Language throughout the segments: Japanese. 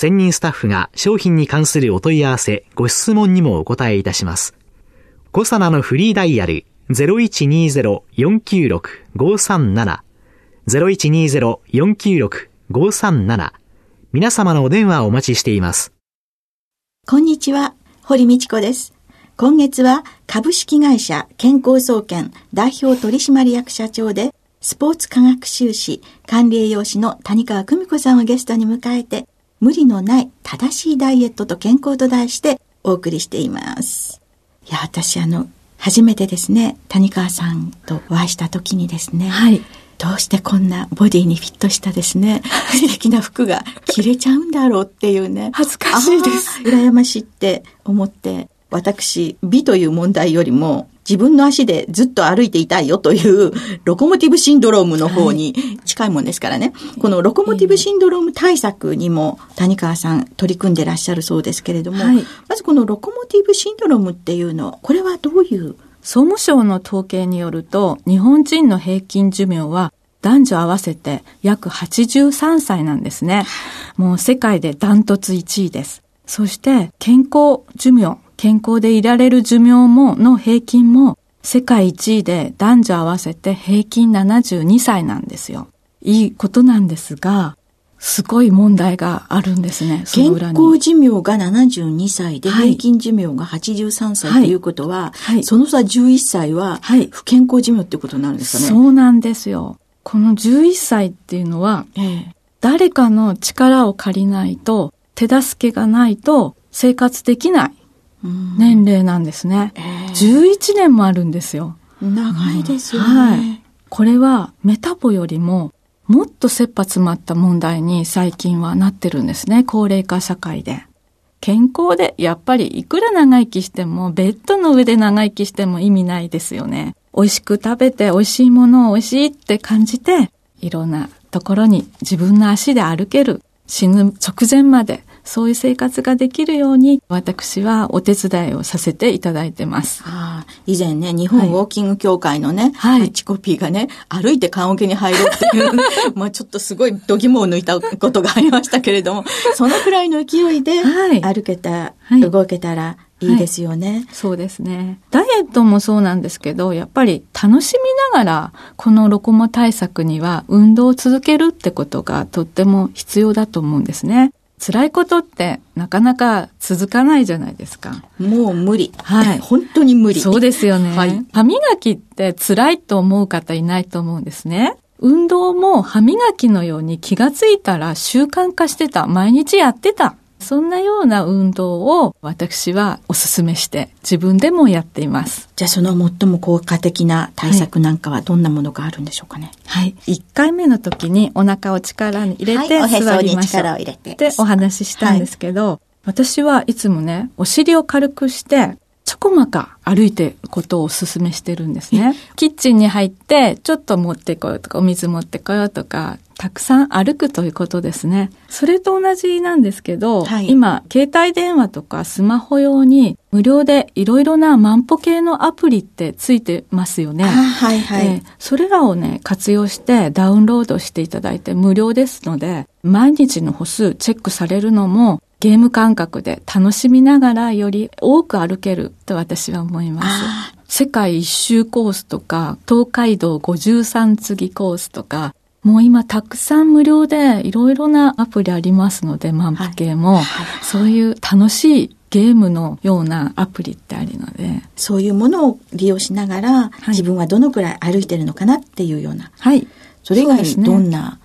専任スタッフが商品に関するお問い合わせ、ご質問にもお答えいたします。コサナのフリーダイヤル0120-496-537 0120-496-537皆様のお電話をお待ちしています。こんにちは、堀道子です。今月は株式会社健康総研代表取締役社長でスポーツ科学修士管理栄養士の谷川久美子さんをゲストに迎えて無理のない正しいダイエットと健康と題してお送りしています。いや、私あの、初めてですね、谷川さんとお会いした時にですね、はい。どうしてこんなボディにフィットしたですね、素敵な服が着れちゃうんだろうっていうね。恥ずかしいです。羨ましいって思って、私、美という問題よりも、自分の足でずっと歩いていたいよというロコモティブシンドロームの方に近いもんですからね。このロコモティブシンドローム対策にも谷川さん取り組んでらっしゃるそうですけれども、はい、まずこのロコモティブシンドロームっていうの、これはどういう総務省の統計によると、日本人の平均寿命は男女合わせて約83歳なんですね。もう世界でダントツ1位です。そして健康寿命、健康でいられる寿命も、の平均も、世界一位で男女合わせて平均72歳なんですよ。いいことなんですが、すごい問題があるんですね。健康寿命が72歳で、平均寿命が83歳ということは、はいはい、その差11歳は、不健康寿命ってことになるんですかね？そうなんですよ。この11歳っていうのは、ええ、誰かの力を借りないと、手助けがないと生活できない年齢なんですね。えー、11年もあるんですよ。長いですよね。はい。これはメタボよりももっと切羽詰まった問題に最近はなってるんですね。高齢化社会で。健康でやっぱりいくら長生きしてもベッドの上で長生きしても意味ないですよね。美味しく食べて美味しいものを美味しいって感じていろんなところに自分の足で歩ける死ぬ直前までそういう生活ができるように、私はお手伝いをさせていただいてます。あ以前ね、日本ウォーキング協会のね、はい、ッチコピーがね、歩いて棺桶に入ろうっていう、まあちょっとすごい度肝を抜いたことがありましたけれども、そのくらいの勢いで歩けた、はい、動けたら、いいですよね、はい、そうですね。ダイエットもそうなんですけど、やっぱり楽しみながら、このロコモ対策には運動を続けるってことがとっても必要だと思うんですね。辛いことってなかなか続かないじゃないですか。もう無理。はい。本当に無理。そうですよね。はい。歯磨きって辛いと思う方いないと思うんですね。運動も歯磨きのように気がついたら習慣化してた。毎日やってた。そんなような運動を私はお勧めして自分でもやっています。じゃあその最も効果的な対策なんかはどんなものがあるんでしょうかね。はい。1回目の時にお腹を力に入れて座りましょう。はい、おへそに力を入れて。でお話ししたんですけど、はい、私はいつもね、お尻を軽くしてちょこまか歩いてることをお勧めしてるんですね。キッチンに入って、ちょっと持ってこようとか、お水持ってこようとか、たくさん歩くということですね。それと同じなんですけど、はい、今、携帯電話とかスマホ用に無料でいろいろな万歩計のアプリってついてますよね。はいはい、えー、それらをね、活用してダウンロードしていただいて無料ですので、毎日の歩数チェックされるのもゲーム感覚で楽しみながらより多く歩けると私は思います。世界一周コースとか、東海道53次コースとか、もう今たくさん無料でいろいろなアプリありますので、万歩計も、はいはい、そういう楽しいゲームのようなアプリってあるので。そういうものを利用しながら、はい、自分はどのくらい歩いてるのかなっていうような。はい。それ以外にどんな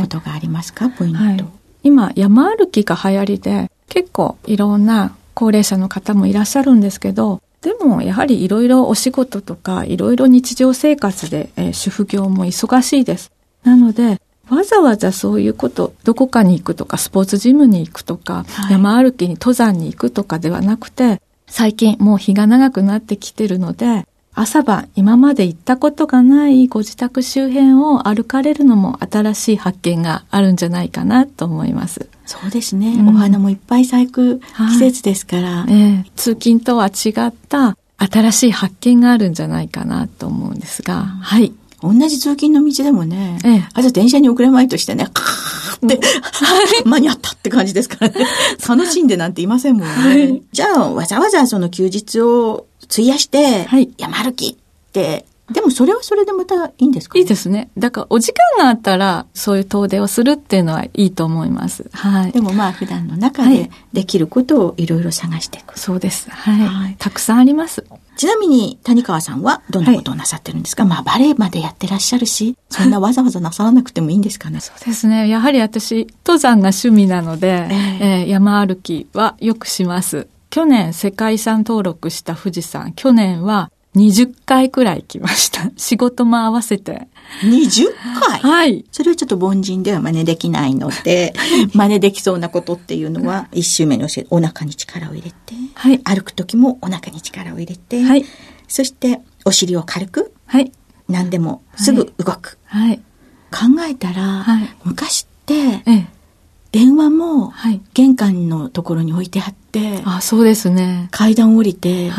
ことがありますか、はい、ポイント、はい、今、山歩きが流行りで、結構いろんな高齢者の方もいらっしゃるんですけど、でもやはりいろいろお仕事とかいろいろ日常生活で、えー、主婦業も忙しいです。なので、わざわざそういうこと、どこかに行くとか、スポーツジムに行くとか、はい、山歩きに登山に行くとかではなくて、最近もう日が長くなってきてるので、朝晩今まで行ったことがないご自宅周辺を歩かれるのも新しい発見があるんじゃないかなと思います。そうですね。うん、お花もいっぱい咲く季節ですから、はいえー、通勤とは違った新しい発見があるんじゃないかなと思うんですが、うん、はい。同じ通勤の道でもね、ええ、あと電車に遅れまいとしてね、カーって、間に合ったって感じですからね。楽しんでなんていませんもんね。はい、じゃあ、わざわざその休日を費やして、山歩きってでもそれはそれでまたいいんですか、ね、いいですね。だからお時間があったらそういう遠出をするっていうのはいいと思います。はい。でもまあ普段の中でできることをいろいろ探していく。そうです。はい、はい。たくさんあります。ちなみに谷川さんはどんなことをなさってるんですか、はい、まあバレエまでやってらっしゃるし、そんなわざわざなさらなくてもいいんですかね？そうですね。やはり私、登山が趣味なので、えー、えー、山歩きはよくします。去年世界遺産登録した富士山、去年は20回くらい来ました。仕事も合わせて。20回？はい。それはちょっと凡人では真似できないので、真似できそうなことっていうのは、一周目の教え、お腹に力を入れて、はい、歩く時もお腹に力を入れて、はい、そしてお尻を軽く、はい、何でもすぐ動く。はい、考えたら、はい、昔って、ええ電話も玄関のところに置いてあって、あそうですね。階段降りて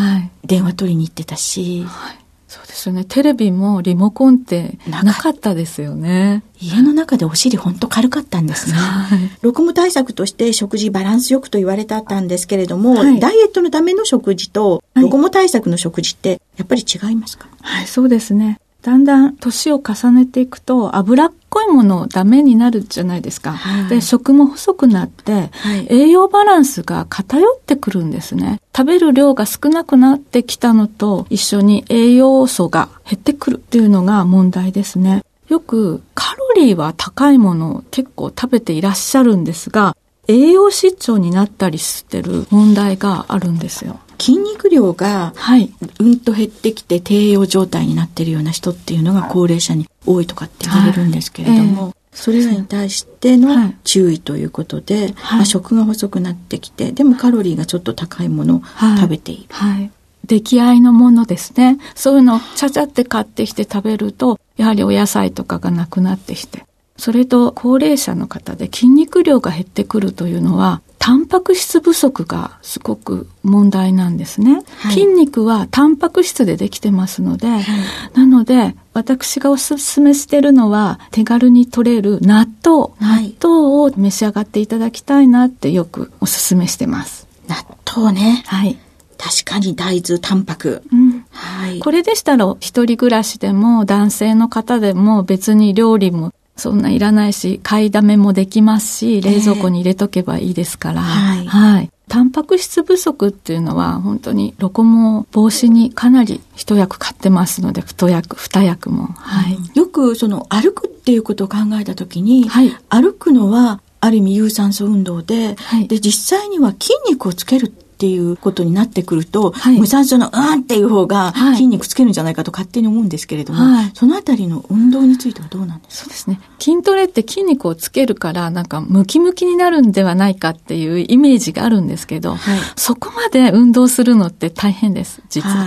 電話取りに行ってたし、はい、そうですよね。テレビもリモコンってなかった。ですよね。家の中でお尻ほんと軽かったんですね、はい、ロコモ対策として食事バランスよくと言われてあったんですけれども、はい、ダイエットのための食事とロコモ対策の食事ってやっぱり違いますか？はい、そうですね。だんだん年を重ねていくと脂っこいものダメになるじゃないですか。はい、で、食も細くなって、はい、栄養バランスが偏ってくるんですね。食べる量が少なくなってきたのと一緒に栄養素が減ってくるっていうのが問題ですね。よくカロリーは高いものを結構食べていらっしゃるんですが、栄養失調になったりしてる問題があるんですよ。筋肉量が、はい、うんと減ってきて低栄養状態になっているような人っていうのが高齢者に多いとかって言われるんですけれども、はいえー、それらに対しての注意ということで、はい、まあ、食が細くなってきてでもカロリーがちょっと高いものを食べている。はい出来合いのものですね。そういうのをちゃちゃって買ってきて食べると、やはりお野菜とかがなくなってきて。それと高齢者の方で筋肉量が減ってくるというのは、タンパク質不足がすごく問題なんですね。はい、筋肉はタンパク質でできてますので、はい、なので私がおすすめしてるのは手軽に取れる納豆、はい、納豆を召し上がっていただきたいなってよくおすすめしてます。納豆ね。はい。確かに大豆、タンパク。うん、はい。これでしたら一人暮らしでも男性の方でも別に料理もそんないらないし、買いだめもできますし、冷蔵庫に入れとけばいいですから、えー、はい、はい。タンパク質不足っていうのは本当にロコモ防止にかなり一役買ってますので、太役、二役も。はい。よくその歩くっていうことを考えたときに、はい、歩くのはある意味有酸素運動で、はい、で、実際には筋肉をつけるっていうことになってくると、はい、無酸素のうんっていう方が筋肉つけるんじゃないかと勝手に思うんですけれども、はい、そのあたりの運動についてはどうなんですか？そうですね。筋トレって筋肉をつけるから、なんかムキムキになるんではないかっていうイメージがあるんですけど、はい、そこまで運動するのって大変です、実は。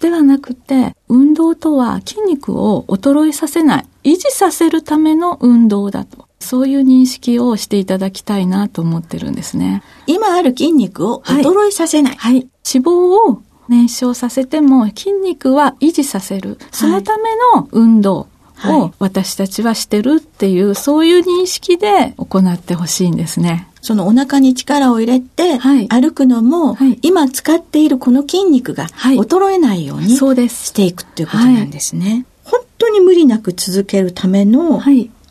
ではなくて、運動とは筋肉を衰えさせない、維持させるための運動だと。そういう認識をしていただきたいなと思ってるんですね。今ある筋肉を衰えさせない。はい。はい、脂肪を燃焼させても筋肉は維持させる。そのための運動。を私たちはしてるっていう、そういう認識で行ってほしいんですね。そのお腹に力を入れて、歩くのも、はい、今使っているこの筋肉が衰えないようにしていくっていうことなんですね。本当に無理なく続けるための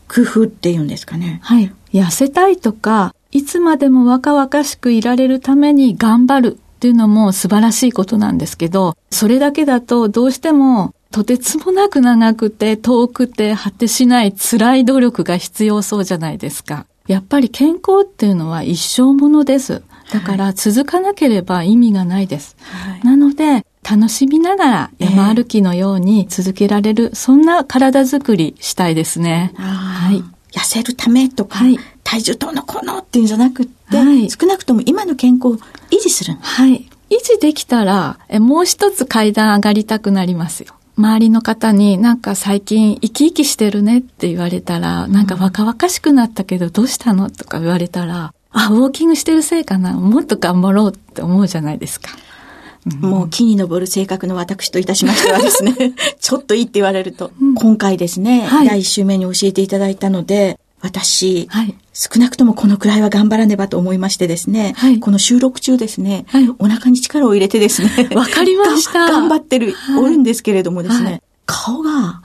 工夫っていうんですかね。はい。痩せたいとか、いつまでも若々しくいられるために頑張るっていうのも素晴らしいことなんですけど、それだけだとどうしてもとてつもなく長くて遠くて果てしない辛い努力が必要そうじゃないですか。やっぱり健康っていうのは一生ものです。だから続かなければ意味がないです。はい、なので、楽しみながら山歩きのように続けられる、えー、そんな体づくりしたいですね。はい。痩せるためとか、はい、体重とのこのっていうんじゃなくって、はい、少なくとも今の健康を維持するはい。維持できたら、えもう一つ階段上がりたくなりますよ。周りの方になんか最近生き生きしてるねって言われたら、なんか若々しくなったけどどうしたのとか言われたら、あ、ウォーキングしてるせいかなもっと頑張ろうって思うじゃないですか。もう木に登る性格の私といたしましてはですね、ちょっといいって言われると、うん、今回ですね、はい、第1週目に教えていただいたので、私、はい、少なくともこのくらいは頑張らねばと思いましてですね、はい、この収録中ですね、はい、お腹に力を入れてですね、わかりました。頑張ってる、おるんですけれどもですね、顔が、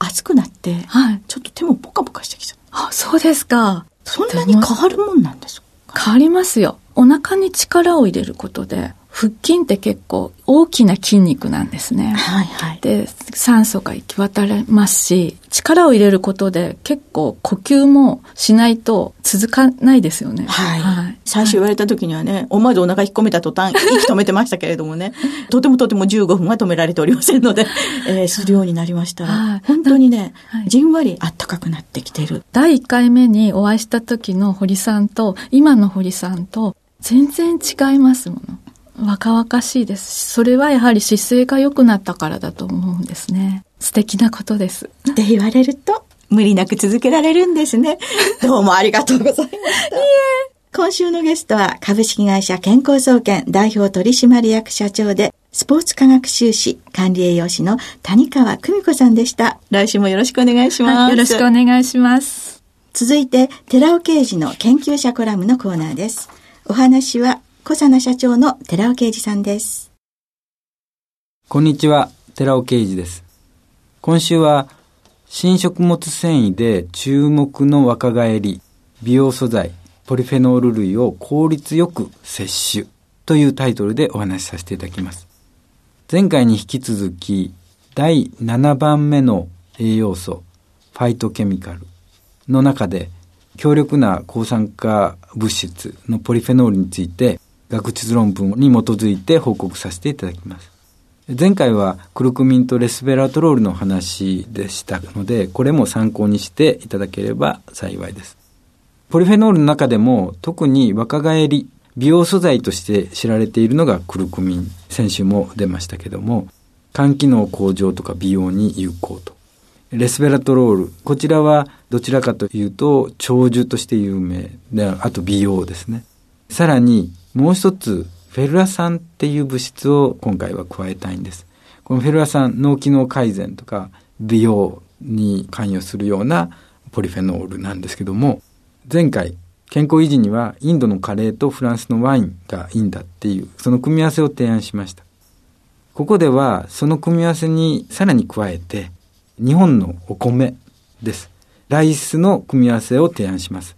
熱くなって、ちょっと手もポカポカしてきちゃった。あ、そうですか。そんなに変わるもんなんですか？変わりますよ。お腹に力を入れることで、腹筋って結構大きな筋肉なんですね。はいはい。で、酸素が行き渡れますし、力を入れることで結構呼吸もしないと続かないですよね。はい。はい、最初言われた時にはね、思わずお腹引っ込めた途端、息止めてましたけれどもね、とてもとても15分は止められておりませんので、えー、するようになりましたら、はい、本当にね、はい、じんわりあったかくなってきてる。第1回目にお会いした時の堀さんと、今の堀さんと、全然違いますもの。若々しいですそれはやはり姿勢が良くなったからだと思うんですね。素敵なことです。って言われると、無理なく続けられるんですね。どうもありがとうございました。いえ。今週のゲストは株式会社健康総研代表取締役社長でスポーツ科学修士管理栄養士の谷川久美子さんでした。来週もよろしくお願いします。はい、よろしくお願いします。続いて、寺尾刑事の研究者コラムのコーナーです。お話は小佐奈社長の寺尾啓二さんです。こんにちは、寺尾啓二です。今週は、新食物繊維で注目の若返り、美容素材、ポリフェノール類を効率よく摂取というタイトルでお話しさせていただきます。前回に引き続き、第7番目の栄養素、ファイトケミカルの中で、強力な抗酸化物質のポリフェノールについて学術論文に基づいて報告させていただきます。前回はクルクミンとレスベラトロールの話でしたので、これも参考にしていただければ幸いです。ポリフェノールの中でも特に若返り、美容素材として知られているのがクルクミン。先週も出ましたけども、肝機能向上とか美容に有効と。レスベラトロール。こちらはどちらかというと長寿として有名で、あと美容ですね。さらにもう一つ、フェルラ酸っていう物質を今回は加えたいんです。このフェルラ酸、脳機能改善とか美容に関与するようなポリフェノールなんですけども、前回、健康維持にはインドのカレーとフランスのワインがいいんだっていう、その組み合わせを提案しました。ここでは、その組み合わせにさらに加えて、日本のお米です。ライスの組み合わせを提案します。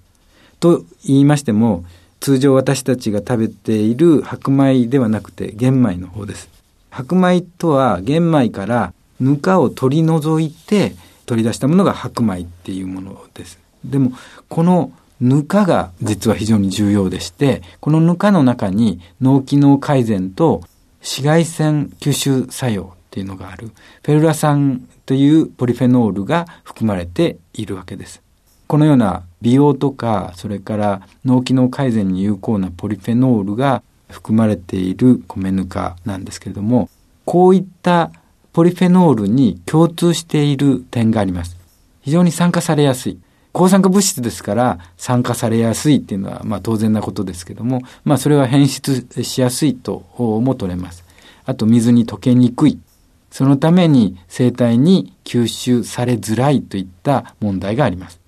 と言いましても、通常私たちが食べている白米ではなくて玄米の方です。白米とは玄米からぬかを取り除いて取り出したものが白米っていうものです。でも、このぬかが実は非常に重要でして、このぬかの中に脳機能改善と紫外線吸収作用っていうのがあるフェルラ酸というポリフェノールが含まれているわけです。このような美容とか、それから脳機能改善に有効なポリフェノールが含まれている米ぬかなんですけれども、こういったポリフェノールに共通している点があります。非常に酸化されやすい。抗酸化物質ですから酸化されやすいっていうのはまあ当然なことですけども、まあそれは変質しやすいとも取れます。あと水に溶けにくい。そのために生体に吸収されづらいといった問題があります。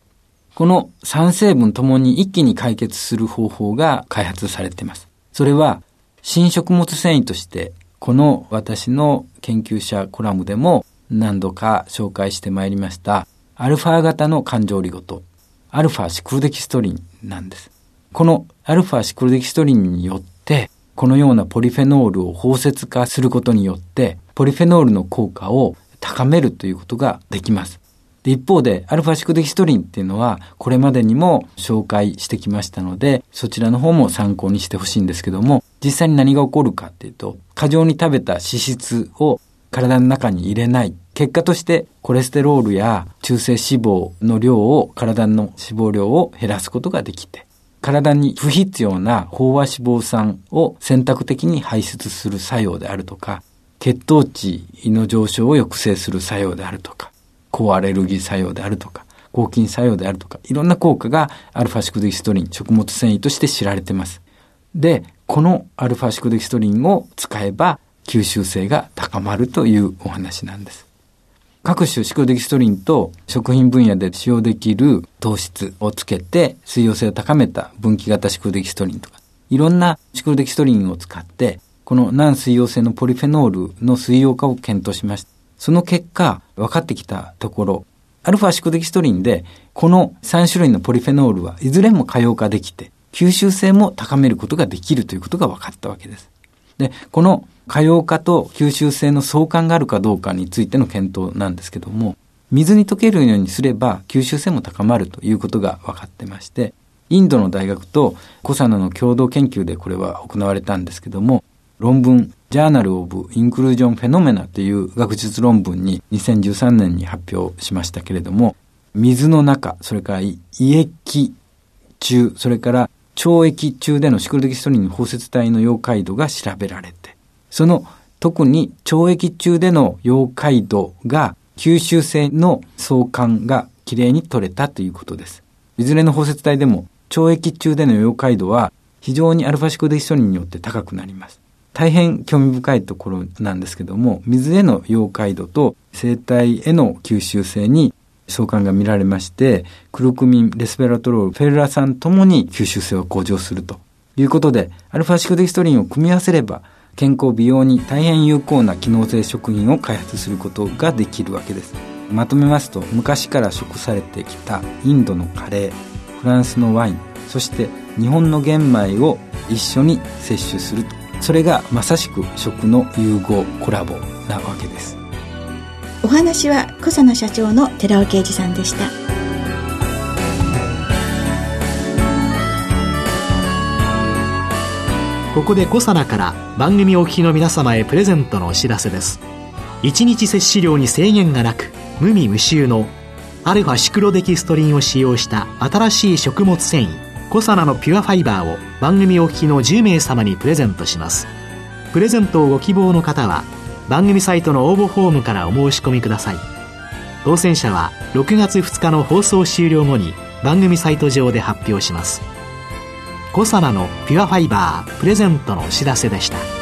この3成分ともに一気に解決する方法が開発されています。それは、新食物繊維として、この私の研究者コラムでも何度か紹介してまいりました、アルファ型の環状リゴ糖、アルファシクロデキストリンなんです。このアルファシクロデキストリンによって、このようなポリフェノールを包摂化することによって、ポリフェノールの効果を高めるということができます。で一方で、アルファシクデキストリンっていうのは、これまでにも紹介してきましたので、そちらの方も参考にしてほしいんですけども、実際に何が起こるかっていうと、過剰に食べた脂質を体の中に入れない。結果として、コレステロールや中性脂肪の量を、体の脂肪量を減らすことができて、体に不必要な飽和脂肪酸を選択的に排出する作用であるとか、血糖値の上昇を抑制する作用であるとか、抗アレルギー作用であるとか、抗菌作用であるとか、いろんな効果がアルファシクデキストリン、食物繊維として知られてます。で、このアルファシクデキストリンを使えば吸収性が高まるというお話なんです。各種シクロデキストリンと食品分野で使用できる糖質をつけて水溶性を高めた分岐型シクロデキストリンとか、いろんなシクロデキストリンを使って、この難水溶性のポリフェノールの水溶化を検討しました。その結果、分かってきたところ、アルファシクデキストリンで、この3種類のポリフェノールはいずれも可用化できて、吸収性も高めることができるということが分かったわけです。で、この可用化と吸収性の相関があるかどうかについての検討なんですけども、水に溶けるようにすれば吸収性も高まるということが分かってまして、インドの大学とコサナの共同研究でこれは行われたんですけども、論文、ジャーナル・オブ・インクルージョン・フェノメナという学術論文に2013年に発表しましたけれども、水の中、それから胃液中、それから腸液中でのシクロデキストリン包摂体の溶解度が調べられて、その特に腸液中での溶解度が吸収性の相関がきれいに取れたということです。いずれの包摂体でも腸液中での溶解度は非常にアルファシクロデキストリンによって高くなります。大変興味深いところなんですけども、水への溶解度と生体への吸収性に相関が見られまして、クロクミン、レスペラトロール、フェルラ酸ともに吸収性を向上するということで、アルファシクデキストリンを組み合わせれば、健康美容に大変有効な機能性食品を開発することができるわけです。まとめますと、昔から食されてきたインドのカレー、フランスのワイン、そして日本の玄米を一緒に摂取するとそれがまさしく食の融合コラボなわけです。お話は小佐野社長の寺尾啓二さんでした。ここで小佐奈から番組お聞きの皆様へプレゼントのお知らせです。1日摂取量に制限がなく無味無臭のアルファシクロデキストリンを使用した新しい食物繊維コサナのピュアファイバーを番組お聞きの10名様にプレゼントします。プレゼントをご希望の方は番組サイトの応募フォームからお申し込みください。当選者は6月2日の放送終了後に番組サイト上で発表します。コサナのピュアファイバープレゼントのお知らせでした。